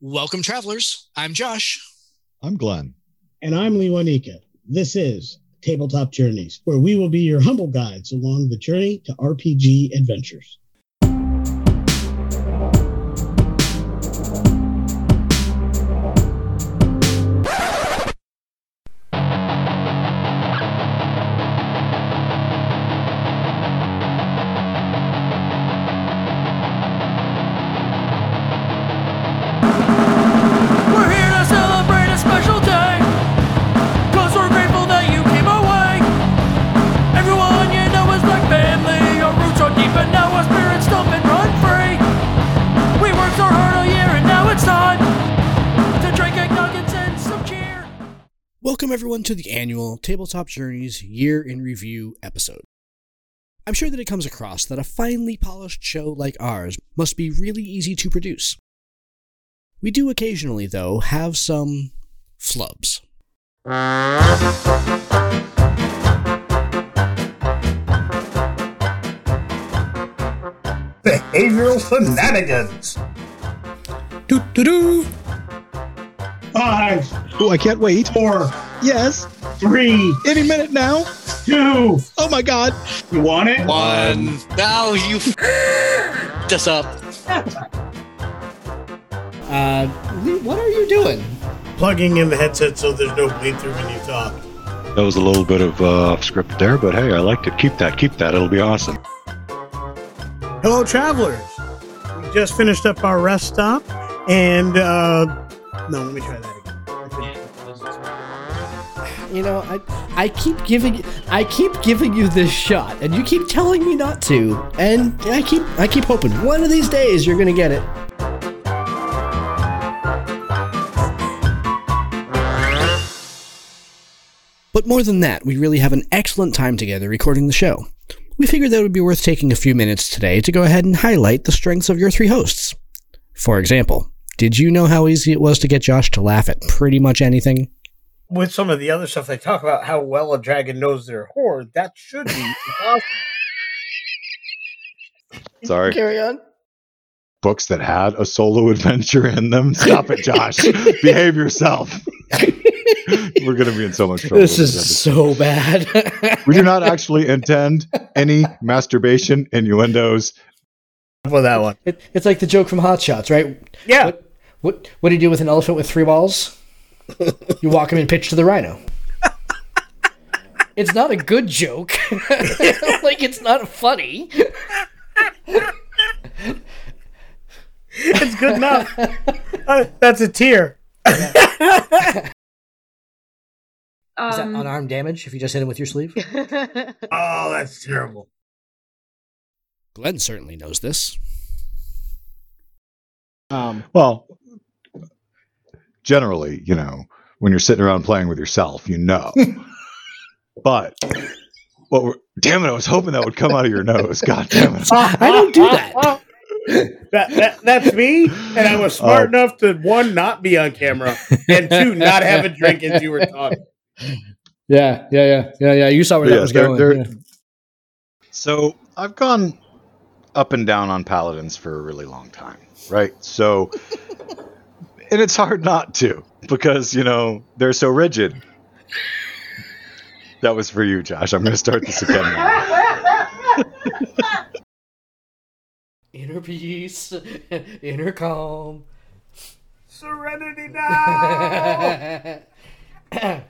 Welcome, travelers. I'm Josh. I'm Glenn. And I'm Lewanika. This is Tabletop Journeys, where we will be your humble guides along the journey to RPG adventures. Welcome, everyone, to the annual Tabletop Journeys Year in Review episode. I'm sure that it comes across that a finely polished show like ours must be really easy to produce. We do occasionally, though, have some flubs. behavioral shenanigans. Doo doo doo. Five, Oh, I can't wait. four, Yes, three, any minute now. two. Oh my god. You want it? One. Now you f- us up. Uh, Lee, what are you doing? Plugging in the headset so there's no bleed through when you talk. That was a little bit of uh, off script there, but hey, I liked it. Keep that. Keep that. It'll be awesome. Hello, travelers. We just finished up our rest stop, and uh, no, let me try that again. You know, I I keep giving I keep giving you this shot, and you keep telling me not to, and I keep I keep hoping one of these days you're gonna get it. But more than that, we really have an excellent time together recording the show. We figured that it would be worth taking a few minutes today to go ahead and highlight the strengths of your three hosts. For example, did you know how easy it was to get Josh to laugh at pretty much anything? With some of the other stuff, they talk about how well a dragon knows their hoard. That should be impossible. Sorry. Carry on. Books that had a solo adventure in them. Stop it, Josh. Behave yourself. We're gonna be in so much trouble. This is so bad. We do not actually intend any masturbation innuendos. For that one. It, it's like the joke from Hot Shots, right? Yeah. What, what what do you do with an elephant with three balls? You walk him and pitch to the rhino. It's not a good joke. like it's not funny. It's good enough. Uh, that's a tear. Is that Um, unarmed damage if you just hit him with your sleeve? Oh, that's terrible. Glenn certainly knows this. Um, Well, generally, you know, when you're sitting around playing with yourself, you know. but what we're, damn it, I was hoping that would come out of your nose. God damn it. I don't do that. That, that that's me, and I was smart Oh. enough to one not be on camera, and two not have a drink as you were talking. Yeah, yeah, yeah, yeah, yeah. You saw where that was they're- going. they're- yeah. So I've gone up and down on paladins for a really long time, right? So, and it's hard not to because you know they're so rigid. That was for you, Josh. I'm going to start this again. Now. Inner peace, inner calm. Serenity now.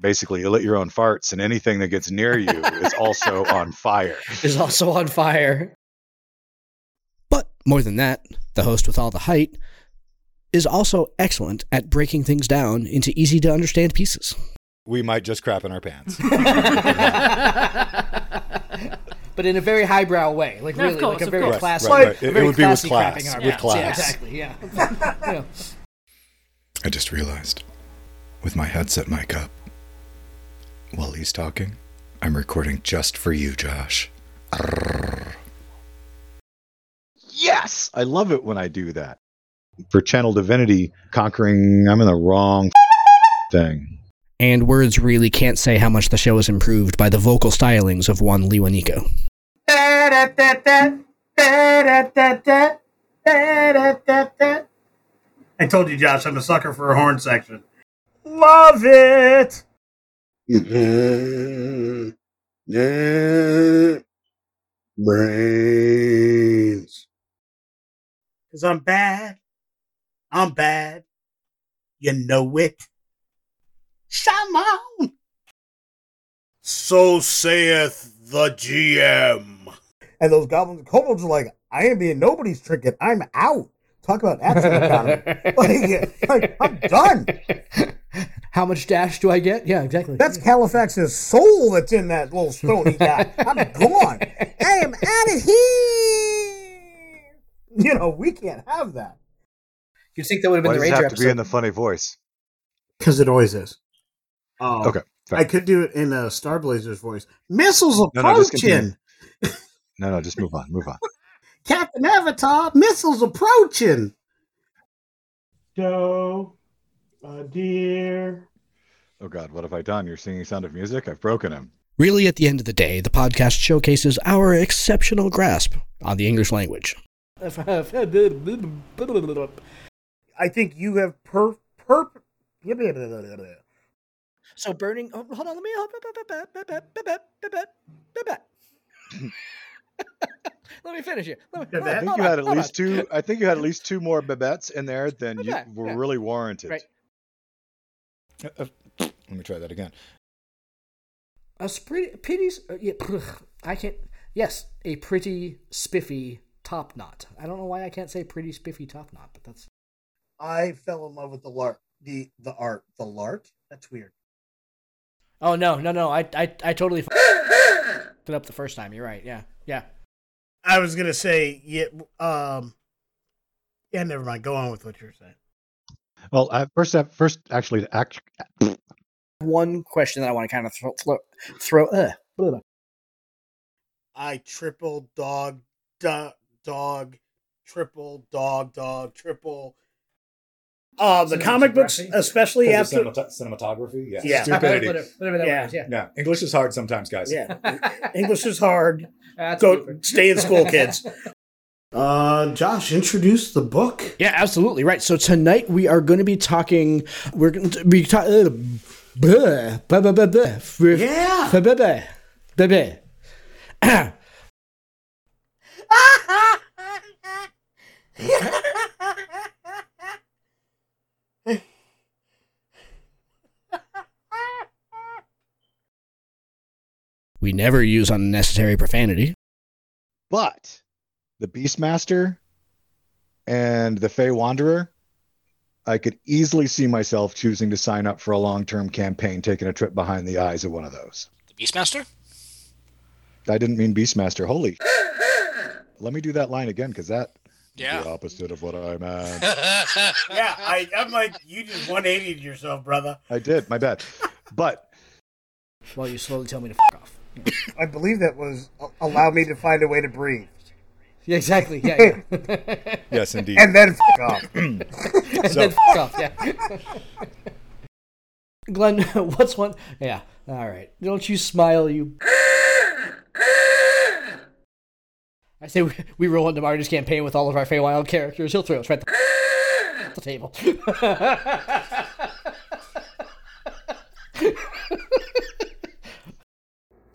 Basically, you lit your own farts, and anything that gets near you is also on fire. is also on fire. But more than that, the host with all the height is also excellent at breaking things down into easy to understand pieces. We might just crap in our pants. but in a very highbrow way, like No, of really, course, like a of very course. classy. Right, right. a It- it very would be with classy class, crapping our with pants. class. Yeah, exactly. Yeah. Yeah. I just realized, with my headset mic up, while he's talking, I'm recording just for you, Josh. Yes, I love it when I do that. For Channel Divinity, conquering, I'm in the wrong thing. And words really can't say how much the show has improved by the vocal stylings of one Lewanika. I told you, Josh, I'm a sucker for a horn section. Love it. Brains. Because I'm bad. I'm bad. You know it. Shaman. So saith the GM. And those goblins and kobolds are like, I ain't being nobody's trinket. I'm out. Talk about action economy. like, like, I'm done. How much dash do I get? Yeah, exactly. That's Califax's soul that's in that little stone he got. I'm gone. I am out of here. You know, we can't have that. You'd think that would have been Why the does it Ranger have to episode. be in the funny voice? Because it always is. Oh, Okay, fair. I could do it in a Star Blazer's voice. Missiles No, no, just approaching. No, no, just move on, move on. Captain Avatar, missiles approaching. So, uh, dear. Oh God, what have I done? You're singing Sound of Music? I've broken him. Really, at the end of the day, the podcast showcases our exceptional grasp on the English language. I think you have per per. So burning. Oh, hold on, let me. let me finish it. Me, hold? I think hold you on, had at hold least two. I think you had at least two more Babettes in there than you were yeah. really warranted. Right. Uh, uh, let me try that again. A pretty, pretty, uh, yeah, I can't. Yes, a pretty spiffy top knot. I don't know why I can't say pretty spiffy top knot, but that's I fell in love with the lark. The the art. The lark. That's weird. Oh no, no, no! I, I, I totally f- it up the first time. You're right. Yeah, yeah. I was gonna say, yeah, um, yeah. Never mind. Go on with what you're saying. Well, I, first, I- first, actually, act, One question that I want to kind of throw, throw, throw uh, blah, blah. I triple dog, dog, dog, triple dog, dog, triple. Uh, the comic books, especially after. cinematography, yeah. Yeah. Stupidity. whatever, whatever that Yeah. was. Yeah, Yeah, English is hard sometimes, guys. Yeah, English is hard. That's Go stupid. stay in school, kids. Uh, Josh, introduce the book. Yeah, absolutely right. So tonight we are going to be talking. We're going to be talking. Uh, blah, blah, blah, blah, blah, Yeah. blah, blah, blah, blah, blah. We never use unnecessary profanity. but the Beastmaster and the Fey Wanderer, I could easily see myself choosing to sign up for a long-term campaign, taking a trip behind the eyes of one of those. The Beastmaster? I didn't mean Beastmaster. Holy. Let me do that line again, because that Yeah. the opposite of what I meant. Yeah, I, I'm like, you just 180'd yourself, brother. I did. My bad. But Well, you slowly tell me to f- off. I believe that was allow me to find a way to breathe, Yeah, exactly. Yeah, yeah. Yes, indeed. and then f- off. and then f- off. Yeah. Glenn, what's one? Yeah. All right. Don't you smile, you. I say we, we roll into Marty's campaign with all of our Feywild characters. He'll throw us right the, the table.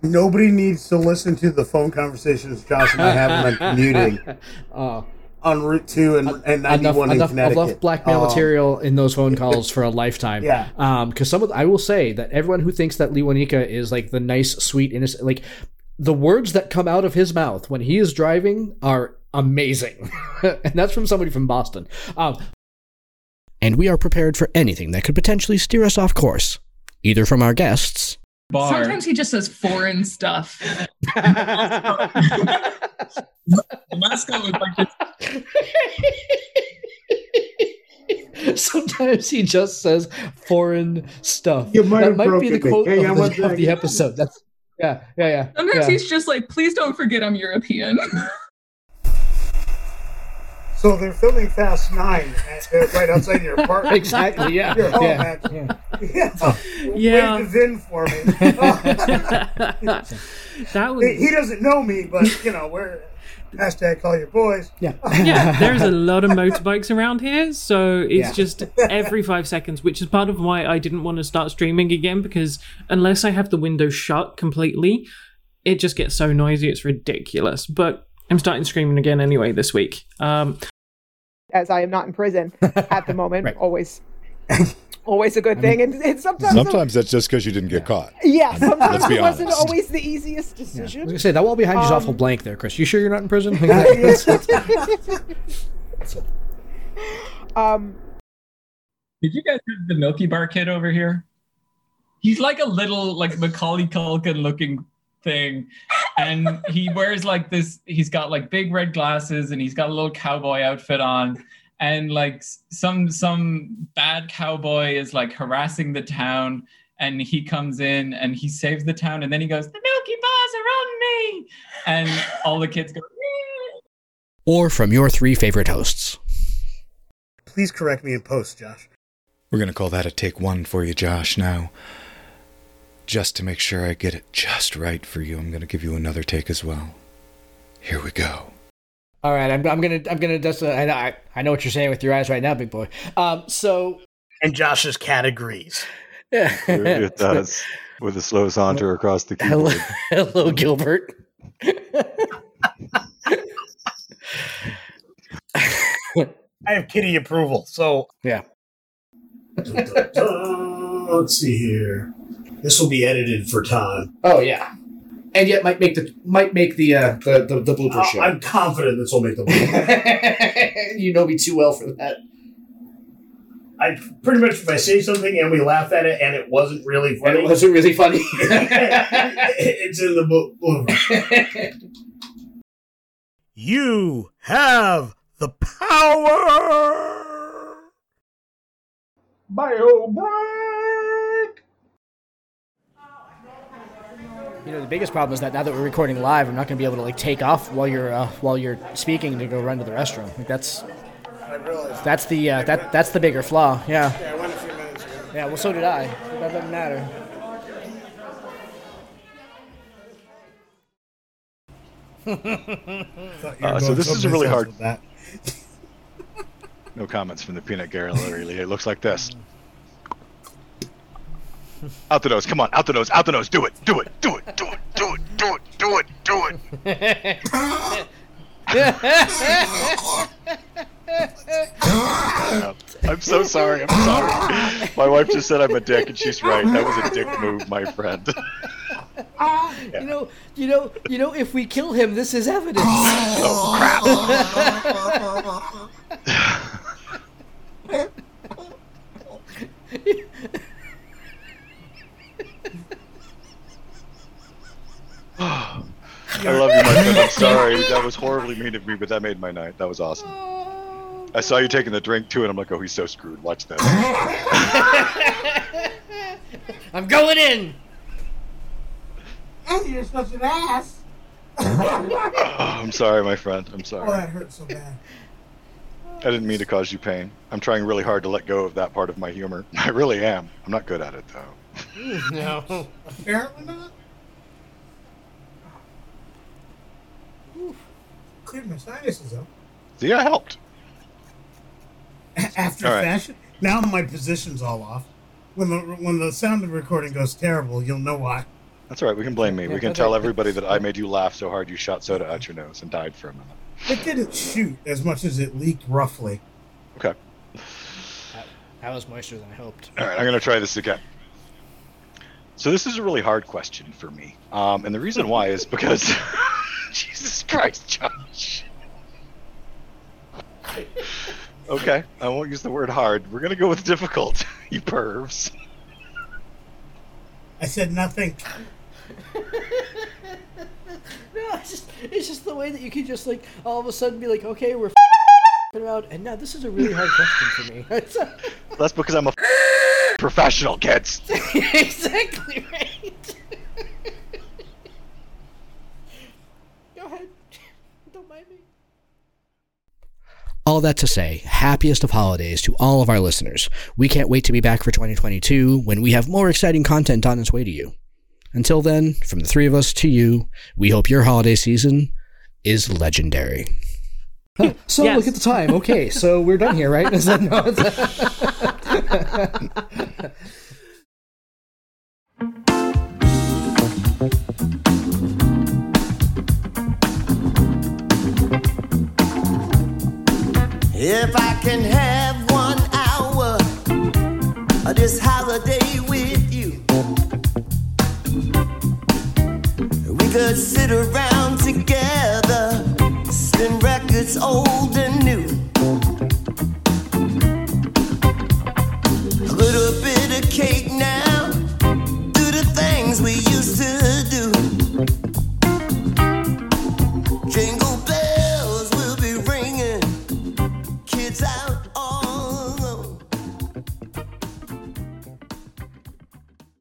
Nobody needs to listen to the phone conversations Josh and I have when I'm commuting Oh, on Route 2 and, and 91 enough, in enough, Connecticut. enough blackmail Um, material in those phone calls for a lifetime. Yeah. Um, because some of I will say that everyone who thinks that Lewanika is like the nice, sweet, innocent, like the words that come out of his mouth when he is driving are amazing, and that's from somebody from Boston. Um, and we are prepared for anything that could potentially steer us off course, either from our guests. Sometimes he just says foreign stuff. the mascot was like this. Sometimes he just says foreign stuff. You might that might be the quote Hang of, one the, of the episode. That's yeah, yeah, yeah. Sometimes yeah. he's just like, please don't forget I'm European. So they're filming Fast 9 at, uh, right outside your apartment. exactly. Yeah, Your home, yeah, actually. yeah. Yeah. Yeah. Wave the Vin for me. that was he he doesn't know me, but, you know, we're. Hashtag call your boys. Yeah. yeah, there's a lot of motorbikes around here, so it's Yeah. just every five seconds, which is part of why I didn't want to start streaming again because unless I have the window shut completely, it just gets so noisy, it's ridiculous. But I'm starting streaming again anyway this week. Um, as I am not in prison at the moment. Always, always a good thing. And, and sometimes, Sometimes that's just because you didn't get caught. yeah, sometimes Let's it wasn't always the easiest I was decision. gonna say that wall behind you is Um, awful blank there, Chris. You sure you're not in prison? um, Did you guys have the Milky Bar kid over here? He's like a little like Macaulay Culkin looking thing, and he wears like this. He's got like big red glasses, and he's got a little cowboy outfit on, and like some some bad cowboy is like harassing the town, and he comes in and he saves the town, and then he goes, "The Milky Bars are on me," and all the kids go. or from your three favorite hosts. Please correct me in post, Josh. We're going to call that a take one for you, Josh. Now, just to make sure I get it just right for you, I'm going to give you another take as well. Here we go. All right, I'm, I'm gonna I'm gonna just uh, I know I, I know what you're saying with your eyes right now, big boy. Um, so And Josh's cat agrees. yeah, it does. With a slow saunter across the Hello, hello, Gilbert. I have kitty approval, so yeah. let's see here. This will be edited for time. Oh yeah, and yet might make the might make the uh, the, the the blooper Uh, show. I'm confident this will make the. Blooper. you know me too well for that. I pretty much if I say something and we laugh at it and it wasn't really And funny, it wasn't really funny. it's in the book. you have the power. Bio break. You know, the biggest problem is that now that we're recording live, I'm not going to be able to like take off while you're uh, while you're speaking to go run to the restroom. Like that's I realized. that's the uh, that that's the bigger flaw. Yeah. Yeah, I went a few minutes ago. Yeah. Well, so did I. That doesn't matter. Thought you were Uh, so this is a really hard- That. No comments from the peanut gallery. It looks like this. out the nose. Come on, out the nose, out the nose. Do it, do it, do it, do it, do it, do it, do it, do it. I'm so sorry. I'm sorry. My wife just said I'm a dick, and she's right. That was a dick move, my friend. yeah. You know, you know, you know. If we kill him, this is evidence. oh crap! Sorry. That was horribly mean of me, but that made my night. That was awesome. I saw you taking the drink too, and I'm like, oh, he's so screwed. Watch this. I'm going in. And you're such an ass. Oh, I'm sorry, my friend. I'm sorry. Oh, sorry. that hurt so bad. I didn't mean to cause you pain. I'm trying really hard to let go of that part of my humor. I really am. I'm not good at it, though. No. Apparently not. Cleared my sinuses though. See, I helped. After All right. fashion. Now my position's all off. When the when the sound of recording goes terrible, you'll know why. That's all right. We can blame me. Yeah, We can tell everybody that I made you laugh so hard you shot soda out your nose and died for a minute. It didn't shoot as much as it leaked roughly. Okay. That was moister than I hoped. All right, I'm going to try this again. So this is a really hard question for me, um, and the reason why is because Jesus Christ, Josh. Okay, I won't use the word hard. We're going to go with difficult. You pervs. I said nothing. No, it's just it's just the way that you can just like all of a sudden be like, okay, we're f***ing around, and now this is a really hard question for me. That's because I'm a professional, kids. exactly right. Go ahead. Don't mind me. All that to say, happiest of holidays to all of our listeners. We can't wait to be back for 2022 when we have more exciting content on its way to you. Until then, from the three of us to you, we hope your holiday season is legendary. So Yes. look at the time. Okay, so we're done here, right? If I can have one hour of this holiday with you, we could sit around together, spin records old and new.